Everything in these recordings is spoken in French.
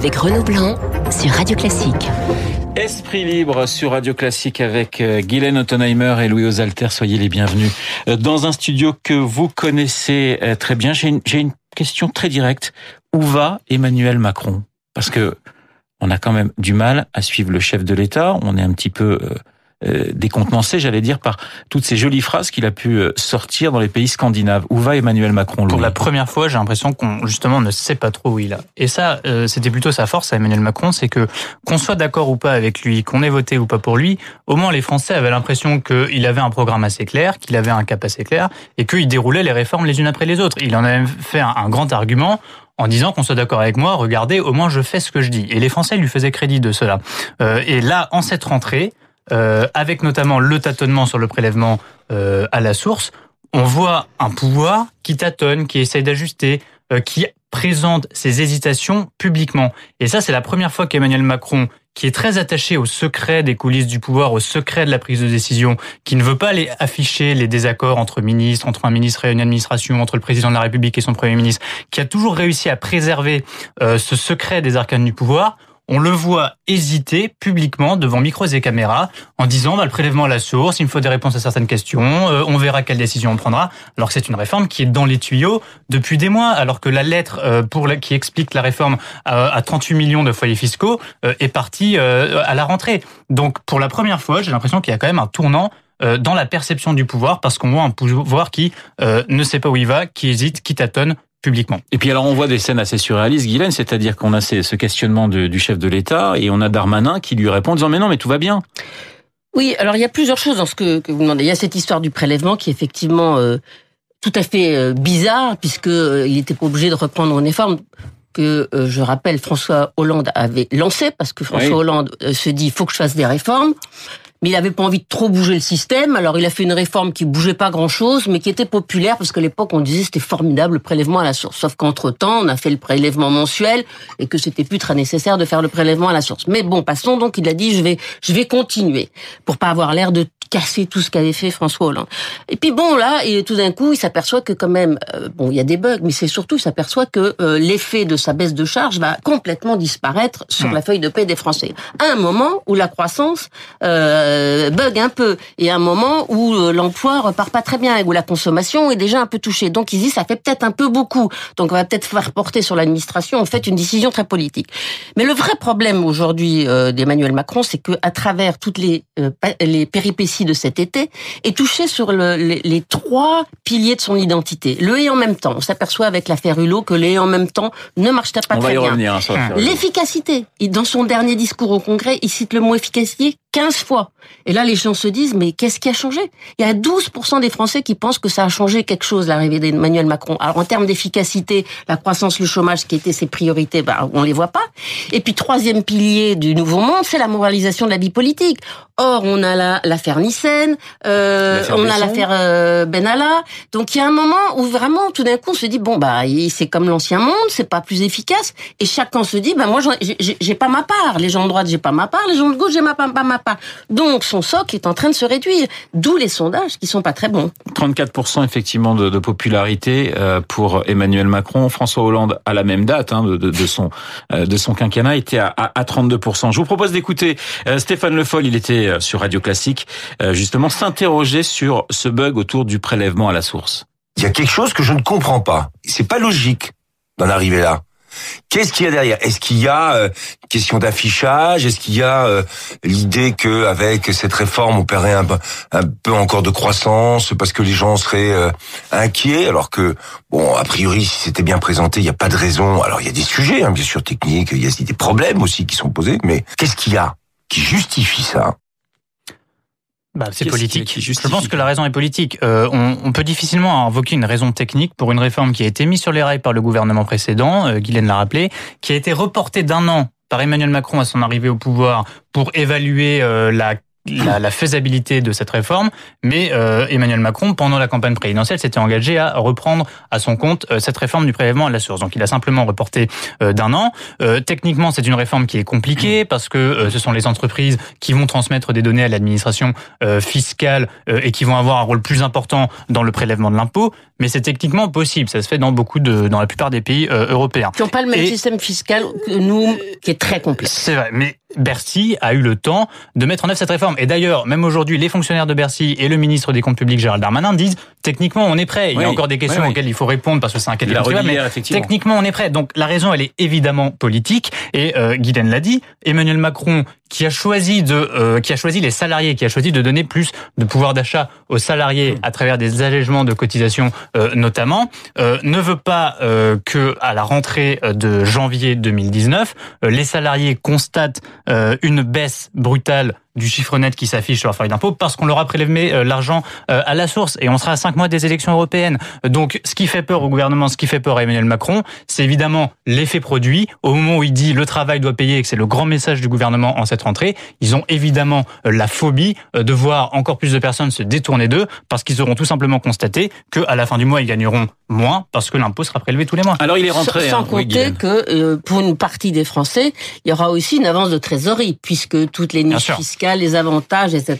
avec Renaud Blanc sur Radio Classique. Esprit libre sur Radio Classique avec euh, Guylaine Ottenheimer et Louis Osalter. Soyez les bienvenus euh, dans un studio que vous connaissez euh, très bien. J'ai une, une question très directe. Où va Emmanuel Macron? Parce que on a quand même du mal à suivre le chef de l'État. On est un petit peu euh, décontenancé, j'allais dire, par toutes ces jolies phrases qu'il a pu euh, sortir dans les pays scandinaves. Où va Emmanuel Macron Pour la première fois, j'ai l'impression qu'on justement ne sait pas trop où il a. Et ça, euh, c'était plutôt sa force à Emmanuel Macron, c'est que qu'on soit d'accord ou pas avec lui, qu'on ait voté ou pas pour lui, au moins les Français avaient l'impression qu'il avait un programme assez clair, qu'il avait un cap assez clair, et qu'il déroulait les réformes les unes après les autres. Il en a même fait un, grand argument en disant qu'on soit d'accord avec moi, regardez, au moins je fais ce que je dis. Et les Français lui faisaient crédit de cela. et là, en cette rentrée, euh, avec notamment le tâtonnement sur le prélèvement euh, à la source, on voit un pouvoir qui tâtonne, qui essaye d'ajuster, euh, qui présente ses hésitations publiquement. Et ça, c'est la première fois qu'Emmanuel Macron, qui est très attaché au secret des coulisses du pouvoir, au secret de la prise de décision, qui ne veut pas aller afficher les désaccords entre ministres, entre un ministre et une administration, entre le président de la République et son premier ministre, qui a toujours réussi à préserver ce secret des arcanes du pouvoir, on le voit hésiter publiquement devant micros et caméras en disant bah, le prélèvement à la source, il me faut des réponses à certaines questions, euh, on verra quelle décision on prendra. Alors que c'est une réforme qui est dans les tuyaux depuis des mois, alors que la lettre euh, qui explique la réforme à, 38 millions de foyers fiscaux euh, est partie à la rentrée. Donc pour la première fois, j'ai l'impression qu'il y a quand même un tournant dans la perception du pouvoir parce qu'on voit un pouvoir qui ne sait pas où il va, qui hésite, qui tâtonne publiquement. Et puis alors on voit des scènes assez surréalistes, Guylaine, c'est-à-dire qu'on a ce questionnement du chef de l'État et on a Darmanin qui lui répond en disant mais non mais tout va bien. Oui, alors il y a plusieurs choses dans ce que, vous demandez. Il y a cette histoire du prélèvement qui est effectivement euh, tout à fait euh, bizarre puisque euh, il était pas obligé de reprendre une réforme que je rappelle François Hollande avait lancé parce que François Hollande se dit il faut que je fasse des réformes mais il avait pas envie de trop bouger le système. Alors il a fait une réforme qui bougeait pas grand-chose, mais qui était populaire parce qu'à l'époque on disait c'était formidable le prélèvement à la source. Sauf qu'entre temps on a fait le prélèvement mensuel et que c'était plus très nécessaire de faire le prélèvement à la source. Mais bon, passons donc. Il a dit je vais je vais continuer pour pas avoir l'air de casser tout ce qu'avait fait François Hollande. Et puis bon là, et tout d'un coup, il s'aperçoit que quand même, euh, bon, il y a des bugs, mais c'est surtout, il s'aperçoit que euh, l'effet de sa baisse de charge va complètement disparaître sur hmm. la feuille de paie des Français. À un moment où la croissance euh, bug un peu, et à un moment où l'emploi repart pas très bien, et où la consommation est déjà un peu touchée. Donc il dit, ça fait peut-être un peu beaucoup. Donc on va peut-être faire porter sur l'administration, en fait, une décision très politique. Mais le vrai problème aujourd'hui d'Emmanuel Macron, c'est que à travers toutes les les péripéties de cet été, est touché sur le, les, trois piliers de son identité. Le et en même temps. On s'aperçoit avec l'affaire Hulot que le et en même temps ne marche pas très bien. Hein, L'efficacité. Dans son dernier discours au Congrès, il cite le mot efficacité 15 fois. Et là, les gens se disent, mais qu'est-ce qui a changé? Il y a 12% des Français qui pensent que ça a changé quelque chose, l'arrivée d'Emmanuel Macron. Alors, en termes d'efficacité, la croissance, le chômage, qui étaient ses priorités, bah, on les voit pas. Et puis, troisième pilier du nouveau monde, c'est la moralisation de la vie politique. Or, on a l'affaire Nissen, euh, on a l'affaire euh, Benalla. Donc, il y a un moment où vraiment, tout d'un coup, on se dit, bon, bah, c'est comme l'ancien monde, c'est pas plus efficace. Et chacun se dit, bah, moi, j'ai pas ma part. Les gens de droite, j'ai pas ma part. Les gens de gauche, j'ai pas ma part. Donc son socle est en train de se réduire, d'où les sondages qui sont pas très bons. 34% effectivement de, popularité euh, pour Emmanuel Macron. François Hollande à la même date hein, de, son euh, de son quinquennat était à, 32%. Je vous propose d'écouter euh, Stéphane Le Foll. Il était sur Radio Classique justement s'interroger sur ce bug autour du prélèvement à la source. Il y a quelque chose que je ne comprends pas. C'est pas logique d'en arriver là. Qu'est-ce qu'il y a derrière? Est-ce qu'il y a euh, question d'affichage? Est-ce qu'il y a euh, l'idée que avec cette réforme on perdrait un, un, peu encore de croissance parce que les gens seraient euh, inquiets alors que bon a priori si c'était bien présenté il n'y a pas de raison. Alors il y a des sujets hein, bien sûr techniques, il y a des problèmes aussi qui sont posés, mais qu'est-ce qu'il y a qui justifie ça? Bah, c'est politique. Je pense que la raison est politique. Euh, on, on, peut difficilement invoquer une raison technique pour une réforme qui a été mise sur les rails par le gouvernement précédent, euh, Guylaine l'a rappelé, qui a été reportée d'un an par Emmanuel Macron à son arrivée au pouvoir pour évaluer euh, la la, la, faisabilité de cette réforme, mais euh, Emmanuel Macron, pendant la campagne présidentielle, s'était engagé à reprendre à son compte euh, cette réforme du prélèvement à la source. Donc il a simplement reporté euh, d'un an. Euh, techniquement, c'est une réforme qui est compliquée parce que ce sont les entreprises qui vont transmettre des données à l'administration fiscale et qui vont avoir un rôle plus important dans le prélèvement de l'impôt. Mais c'est techniquement possible. Ça se fait dans beaucoup de, dans la plupart des pays européens. Qui n'ont pas le même système fiscal que nous, qui est très complexe. C'est vrai, mais Bercy a eu le temps de mettre en œuvre cette réforme. Et d'ailleurs, même aujourd'hui, les fonctionnaires de Bercy et le ministre des Comptes publics, Gérald Darmanin, disent techniquement, on est prêt. Il y a encore des questions auxquelles il faut répondre parce que c'est un cas mais techniquement, on est prêt. Donc la raison, elle est évidemment politique. Et euh, l'a dit, Emmanuel Macron qui a choisi de euh, qui a choisi les salariés, qui a choisi de donner plus de pouvoir d'achat aux salariés à travers des allègements de cotisations euh, notamment, euh, ne veut pas euh, que à la rentrée de janvier 2019, les salariés constatent une baisse brutale du chiffre net qui s'affiche sur leur feuille d'impôt parce qu'on leur a prélevé euh, l'argent euh, à la source et on sera à cinq mois des élections européennes. Donc, ce qui fait peur au gouvernement, ce qui fait peur à Emmanuel Macron, c'est évidemment l'effet produit. Au moment où il dit le travail doit payer et que c'est le grand message du gouvernement en cette rentrée, ils ont évidemment euh, la phobie de voir encore plus de personnes se détourner d'eux parce qu'ils auront tout simplement constaté qu'à la fin du mois, ils gagneront moins parce que l'impôt sera prélevé tous les mois. Alors, il est rentré. Sans, hein, compter que pour une partie des Français, il y aura aussi une avance de trésorerie puisque toutes les niches fiscales les avantages, etc.,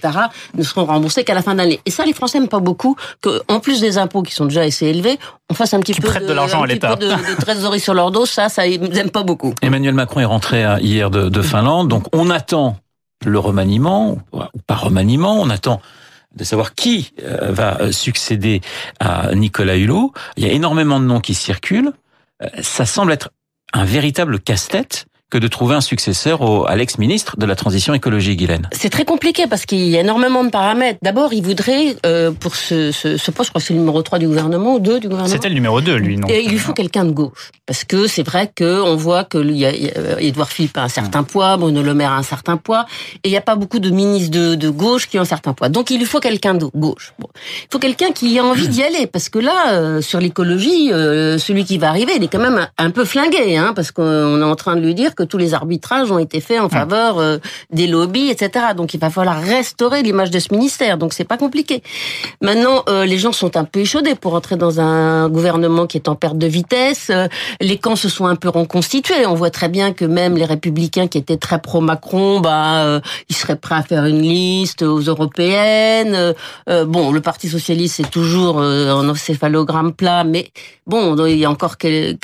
ne seront remboursés qu'à la fin de l'année. Et ça, les Français n'aiment pas beaucoup que, en plus des impôts qui sont déjà assez élevés, on fasse un petit peu de, l'argent à l'État, de, de, trésorerie sur leur dos. Ça, ça ils n'aiment pas beaucoup. Emmanuel Macron est rentré euh, hier de, de Finlande, donc on attend le remaniement ou pas remaniement, on attend de savoir qui euh, va euh, succéder à Nicolas Hulot. Il y a énormément de noms qui circulent. Ça semble être un véritable casse-tête que de trouver un successeur au, à l'ex-ministre de la Transition écologique, Guylaine C'est très compliqué parce qu'il y a énormément de paramètres. D'abord, il voudrait, euh, pour ce, ce, ce, poste, je crois que c'est le numéro 3 du gouvernement, ou 2 du gouvernement. C'était le numéro 2, lui, non Et Il lui faut quelqu'un de gauche. Parce que c'est vrai qu'on voit que il y a, Edouard Philippe a un certain poids, Bruno Le Maire a un certain poids, et il n'y a pas beaucoup de ministres de, de, gauche qui ont un certain poiest. Donc il lui faut quelqu'un de gauche. Bon. Il faut quelqu'un qui a envie d'y aller, parce que là, euh, sur l'écologie, euh, celui qui va arriver, il est quand même un, un peu flingué, hein, parce qu'on est en train de lui dire que tous les arbitrages ont été faits en hum. faveur euh, des lobbies, etc. Donc il va falloir restaurer l'image de ce ministère. Donc c'est pas compliqué. Maintenant, euh, les gens sont un peu échaudés pour entrer dans un gouvernement qui est en perte de vitesse. Euh, les camps se sont un peu reconstitués. On voit très bien que même les républicains qui étaient très pro-Macron, bah, ils seraient prêts à faire une liste aux européennes. bon, le Parti socialiste c'est toujours en encéphalogramme plat, mais bon, il y a encore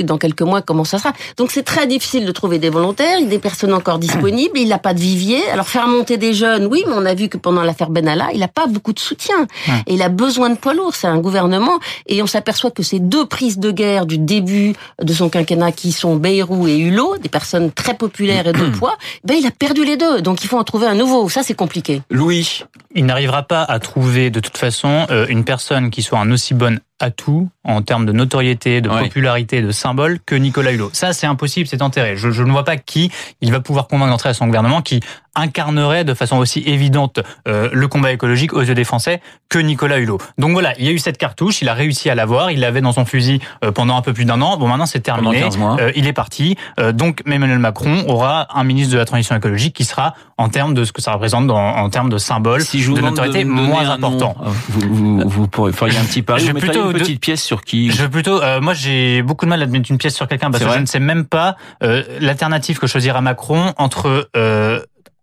dans quelques mois comment ça sera. Donc c'est très difficile de trouver des volontaires, des personnes encore disponible, il n'a pas de vivier. Alors faire monter des jeunes, oui, mais on a vu que pendant l'affaire Benalla, il n'a pas beaucoup de soutien. Et il a besoin de poids lourds, c'est un gouvernement. Et on s'aperçoit que ces deux prises de guerre du début de son quinquennat, qui sont Bayrou et Hulot, des personnes très populaires et de poids, ben il a perdu les deux. Donc il faut en trouver un nouveau. Ça, c'est compliqué. Louis Il n'arrivera pas à trouver de toute façon euh, une personne qui soit un aussi bon atout en termes de notoriété, de popularité, de symbole que Nicolas Hulot. Ça, c'est impossible, c'est enterré. Je, je, ne vois pas qui il va pouvoir convaincre d'entrer à son gouvernement qui incarnerait de façon aussi évidente euh, le combat écologique aux yeux des Français que Nicolas Hulot. Donc voilà, il y a eu cette cartouche, il a réussi à l'avoir, il l'avait dans son fusil euh, pendant un peu plus d'un an. Bon, maintenant c'est terminé, euh, il est parti. donc Emmanuel Macron aura un ministre de la transition écologique qui sera en termes de ce que ça représente dans, en termes de symbole, si je de notoriété moins important. vous, vous, vous pourriez faire un petit pari, je vous plutôt une petite pièce sur qui Je plutôt, moi j'ai beaucoup de mal à mettre une pièce sur quelqu'un parce que je ne sais même pas l'alternative que choisira Macron entre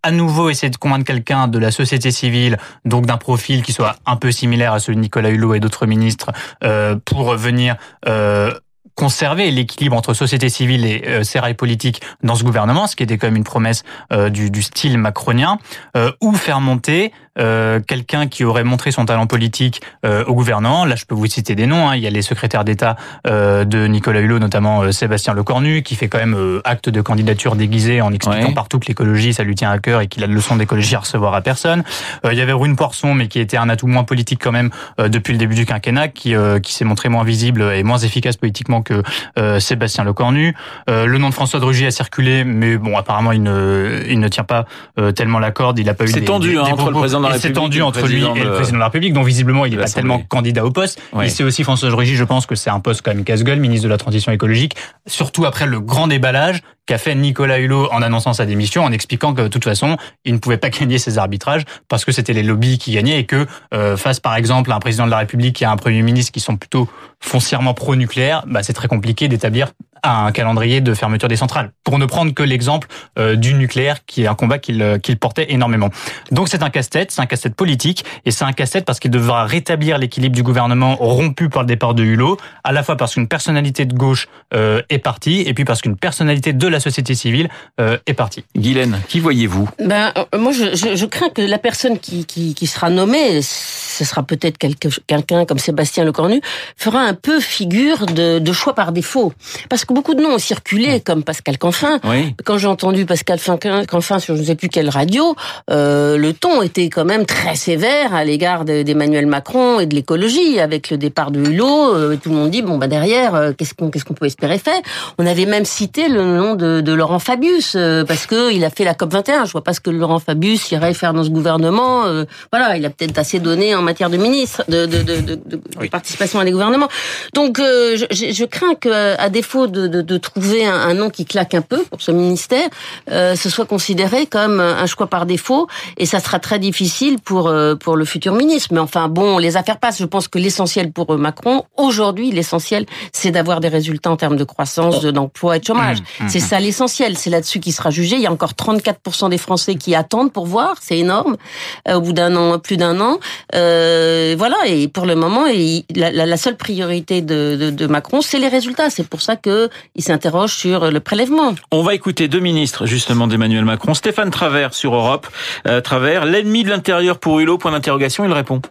à nouveau essayer de convaincre quelqu'un de la société civile, donc d'un profil qui soit un peu similaire à celui de Nicolas Hulot et d'autres ministres, euh, pour venir euh, conserver l'équilibre entre société civile et euh, sérail politique dans ce gouvernement, ce qui était quand même une promesse euh, du, du, style macronien, euh, ou faire monter euh, quelqu'un qui aurait montré son talent politique euh, au gouvernement. Là, je peux vous citer des noms. Hein. Il y a les secrétaires d'État euh, de Nicolas Hulot, notamment Sébastien Lecornu, qui fait quand même acte de candidature déguisé en expliquant partout que l'écologie, ça lui tient à cœur et qu'il a de leçons d'écologie à recevoir à personne. il y avait Rune Poisson, mais qui était un atout moins politique quand même depuis le début du quinquennat, qui, qui s'est montré moins visible et moins efficace politiquement que Sébastien Lecornu. le nom de François de Rugy a circulé, mais bon, apparemment, il ne, il ne tient pas tellement la corde. Il n'a pas eu. C'est tendu hein, entre le président de la République. C'est tendu entre lui et le président de la République, dont visiblement il n'est pas tellement candidat au poste. Il sait aussi François de Rugy, je pense que c'est un poste quand même casse-gueule, ministre de la Transition écologique, surtout après le grand déballage qu'a fait Nicolas Hulot en annonçant sa démission, en expliquant que de toute façon, il ne pouvait pas gagner ses arbitrages parce que c'était les lobbies qui gagnaient et que euh, face par exemple à un président de la République et à un Premier ministre qui sont plutôt foncièrement pro-nucléaire, bah, c'est très compliqué d'établir un calendrier de fermeture des centrales. Pour ne prendre que l'exemple euh, du nucléaire, qui est un combat qu'il euh, qu'il portait énormément. Donc c'est un casse-tête, c'est un casse-tête politique, et c'est un casse-tête parce qu'il devra rétablir l'équilibre du gouvernement rompu par le départ de Hulot, à la fois parce qu'une personnalité de gauche euh, est partie, et puis parce qu'une personnalité de la société civile euh, est partie. Guylaine, qui voyez-vous? Ben, Moi, je, je, je, crains que la personne qui, qui, qui sera nommée, ce sera peut-être quelqu'un comme Sébastien Lecornu, fera un peu figure de, de choix par défaut. Parce que beaucoup de noms ont circulé, comme Pascal Canfin. Quand j'ai entendu Pascal Canfin sur je ne sais plus quelle radio, euh, le ton était quand même très sévère à l'égard d'Emmanuel Macron et de l'écologie. Avec le départ de Hulot, euh, tout le monde dit bon bah derrière, euh, qu'est-ce qu'on qu'est-ce qu'on peut espérer faire? On avait même cité le nom de, de Laurent Fabius parce que il a fait la COP 21. Je vois pas ce que Laurent Fabius irait faire dans ce gouvernement. voilà, il a peut-être assez donné en matière de ministre, de, de, de, de participation à des gouvernements. Donc je, je, crains que à défaut de de, de trouver un, un, nom qui claque un peu pour ce ministère, euh, ce soit considéré comme un choix par défaut, et ça sera très difficile pour euh, pour le futur ministre. Mais enfin bon, les affaires passent. Je pense que l'essentiel pour Macron aujourd'hui, l'essentiel, c'est d'avoir des résultats en termes de croissance, d'emploi et de chômage. Mmh, mmh, c'est mmh. ça l'essentiel. C'est là-dessus qu'il sera jugé. Il y a encore 34% des Français qui attendent pour voir. C'est énorme. Euh, au bout d'un an, plus d'un an, euh, voilà. Et pour le moment, la, la, la seule priorité de, de, de Macron, c'est les résultats. C'est pour ça que il s'interroge sur le prélèvement. On va écouter deux ministres justement d'Emmanuel Macron. Stéphane Travers sur Europe. Euh, Travers, l'ennemi de l'intérieur pour Hulot, point d'interrogation, il répond.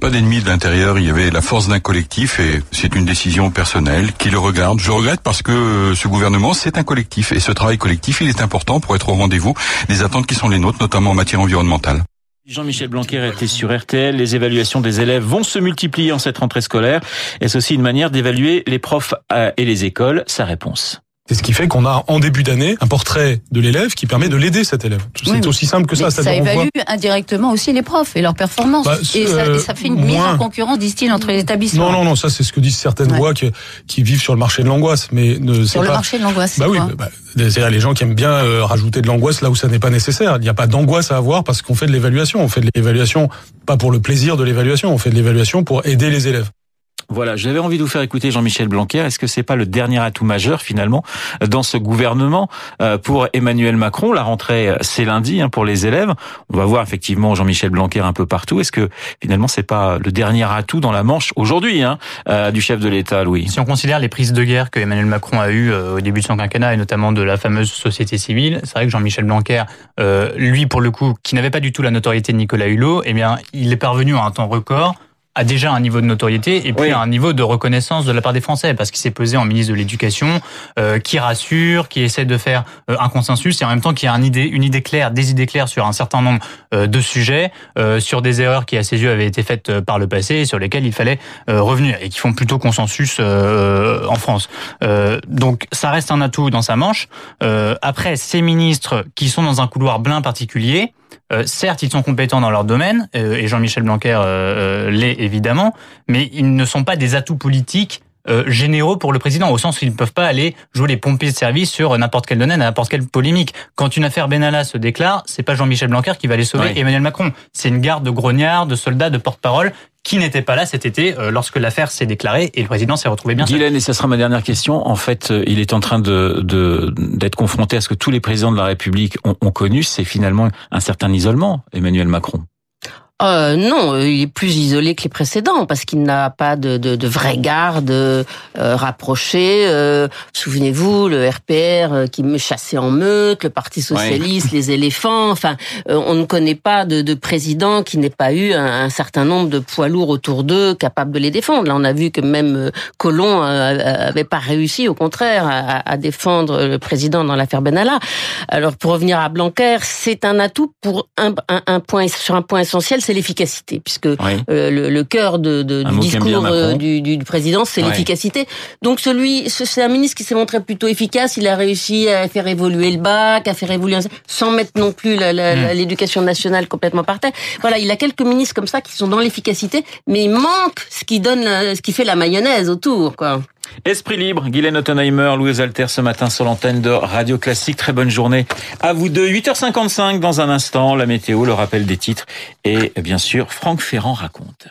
Pas d'ennemi de l'intérieur, il y avait la force d'un collectif et c'est une décision personnelle qui le regarde. Je regrette parce que euh, ce gouvernement, c'est un collectif et ce travail collectif, il est important pour être au rendez-vous des attentes qui sont les nôtres, notamment en matière environnementale. Jean-Michel Blanquer était sur RTL. Les évaluations des élèves vont se multiplier en cette rentrée scolaire. Est-ce aussi une manière d'évaluer les profs euh, et les écoles? Sa réponse. C'est ce qui fait qu'on a en début d'année un portrait de l'élève qui permet de l'aider cet élève. C'est aussi simple que ça. Ça évalue indirectement aussi les profs et leurs performances. Bah, et, ça, ça, fait une mise en concurrence, disent-ils, entre les établissements. Non, non, non, ça c'est ce que disent certaines voix qui, qui, vivent sur le marché de l'angoisse, mais ne sur le marché de l'angoisse. Bah oui, bah, c'est les gens qui aiment bien euh, rajouter de l'angoisse là où ça n'est pas nécessaire. Il n'y a pas d'angoisse à avoir parce qu'on fait de l'évaluation. On fait de l'évaluation pas pour le plaisir de l'évaluation, on fait de l'évaluation pour aider les élèves. Voilà, j'avais envie de vous faire écouter Jean-Michel Blanquer. Est-ce que c'est pas le dernier atout majeur finalement dans ce gouvernement? Euh, pour Emmanuel Macron La rentrée, c'est lundi hein, pour les élèves. On va voir effectivement Jean-Michel Blanquer un peu partout. Est-ce que finalement c'est pas le dernier atout dans la manche aujourd'hui hein, euh, du chef de l'État, Louis? Si on considère les prises de guerre que Emmanuel Macron a eues euh, au début de son quinquennat et notamment de la fameuse société civile, c'est vrai que Jean-Michel Blanquer, lui pour le coup, qui n'avait pas du tout la notoriété de Nicolas Hulot, eh bien il est parvenu à un temps record a déjà un niveau de notoriété et puis un niveau de reconnaissance de la part des Français parce qu'il s'est posé en ministre de l'Éducation, euh, qui rassure, qui essaie de faire euh, un consensus et en même temps qui a une idée, une idée claire, des idées claires sur un certain nombre euh, de sujets, euh, sur des erreurs qui à ses yeux avaient été faites euh, par le passé et sur lesquelles il fallait revenir et qui font plutôt consensus en France. donc ça reste un atout dans sa manche. après, ces ministres qui sont dans un couloir blanc particulier, euh, certes, ils sont compétents dans leur domaine, euh, et Jean-Michel Blanquer euh, l'est évidemment, mais ils ne sont pas des atouts politiques généraux pour le président, au sens où ils ne peuvent pas aller jouer les pompiers de service sur n'importe quel domaine, n'importe quelle polémique. Quand une affaire Benalla se déclare, c'est pas Jean-Michel Blanquer qui va les sauver Emmanuel Macron. C'est une garde de grognards, de soldats, de porte-parole qui n'était pas là cet été euh, lorsque l'affaire s'est déclarée et le président s'est retrouvé bien. Guylaine, et ça sera ma dernière question. En fait, euh, il est en train de d'être confronté à ce que tous les présidents de la République ont, ont connu, c'est finalement un certain isolement, Emmanuel Macron. Euh, non, euh, il est plus isolé que les précédents parce qu'il n'a pas de, de, de vraie garde euh, rapprochée. Euh, Souvenez-vous, le RPR euh, qui me chassait en meute, le Parti socialiste, les éléphants. Enfin, on ne connaît pas de, de président qui n'ait pas eu un, un, certain nombre de poids lourds autour d'eux capables de les défendre. Là, on a vu que même Colomb avait pas réussi, au contraire, à, à défendre le président dans l'affaire Benalla. Alors, pour revenir à Blanquer, c'est un atout pour un, un, un point sur un point essentiel c'est l'efficacité, puisque euh, le, le, cœur de, de, du discours euh, du, du, président, c'est l'efficacité. Donc celui, c'est un ministre qui s'est montré plutôt efficace. Il a réussi à faire évoluer le bac, à faire évoluer sans mettre non plus hmm. l'éducation nationale complètement par terre. Voilà, il a quelques ministres comme ça qui sont dans l'efficacité, mais il manque ce qui donne, ce qui fait la mayonnaise autour, quoi. Esprit libre, Guylaine Ottenheimer, Louis Alter ce matin sur l'antenne de Radio Classique. Très bonne journée à vous deux. 8h55 dans un instant, la météo, le rappel des titres et bien sûr Franck Ferrand raconte.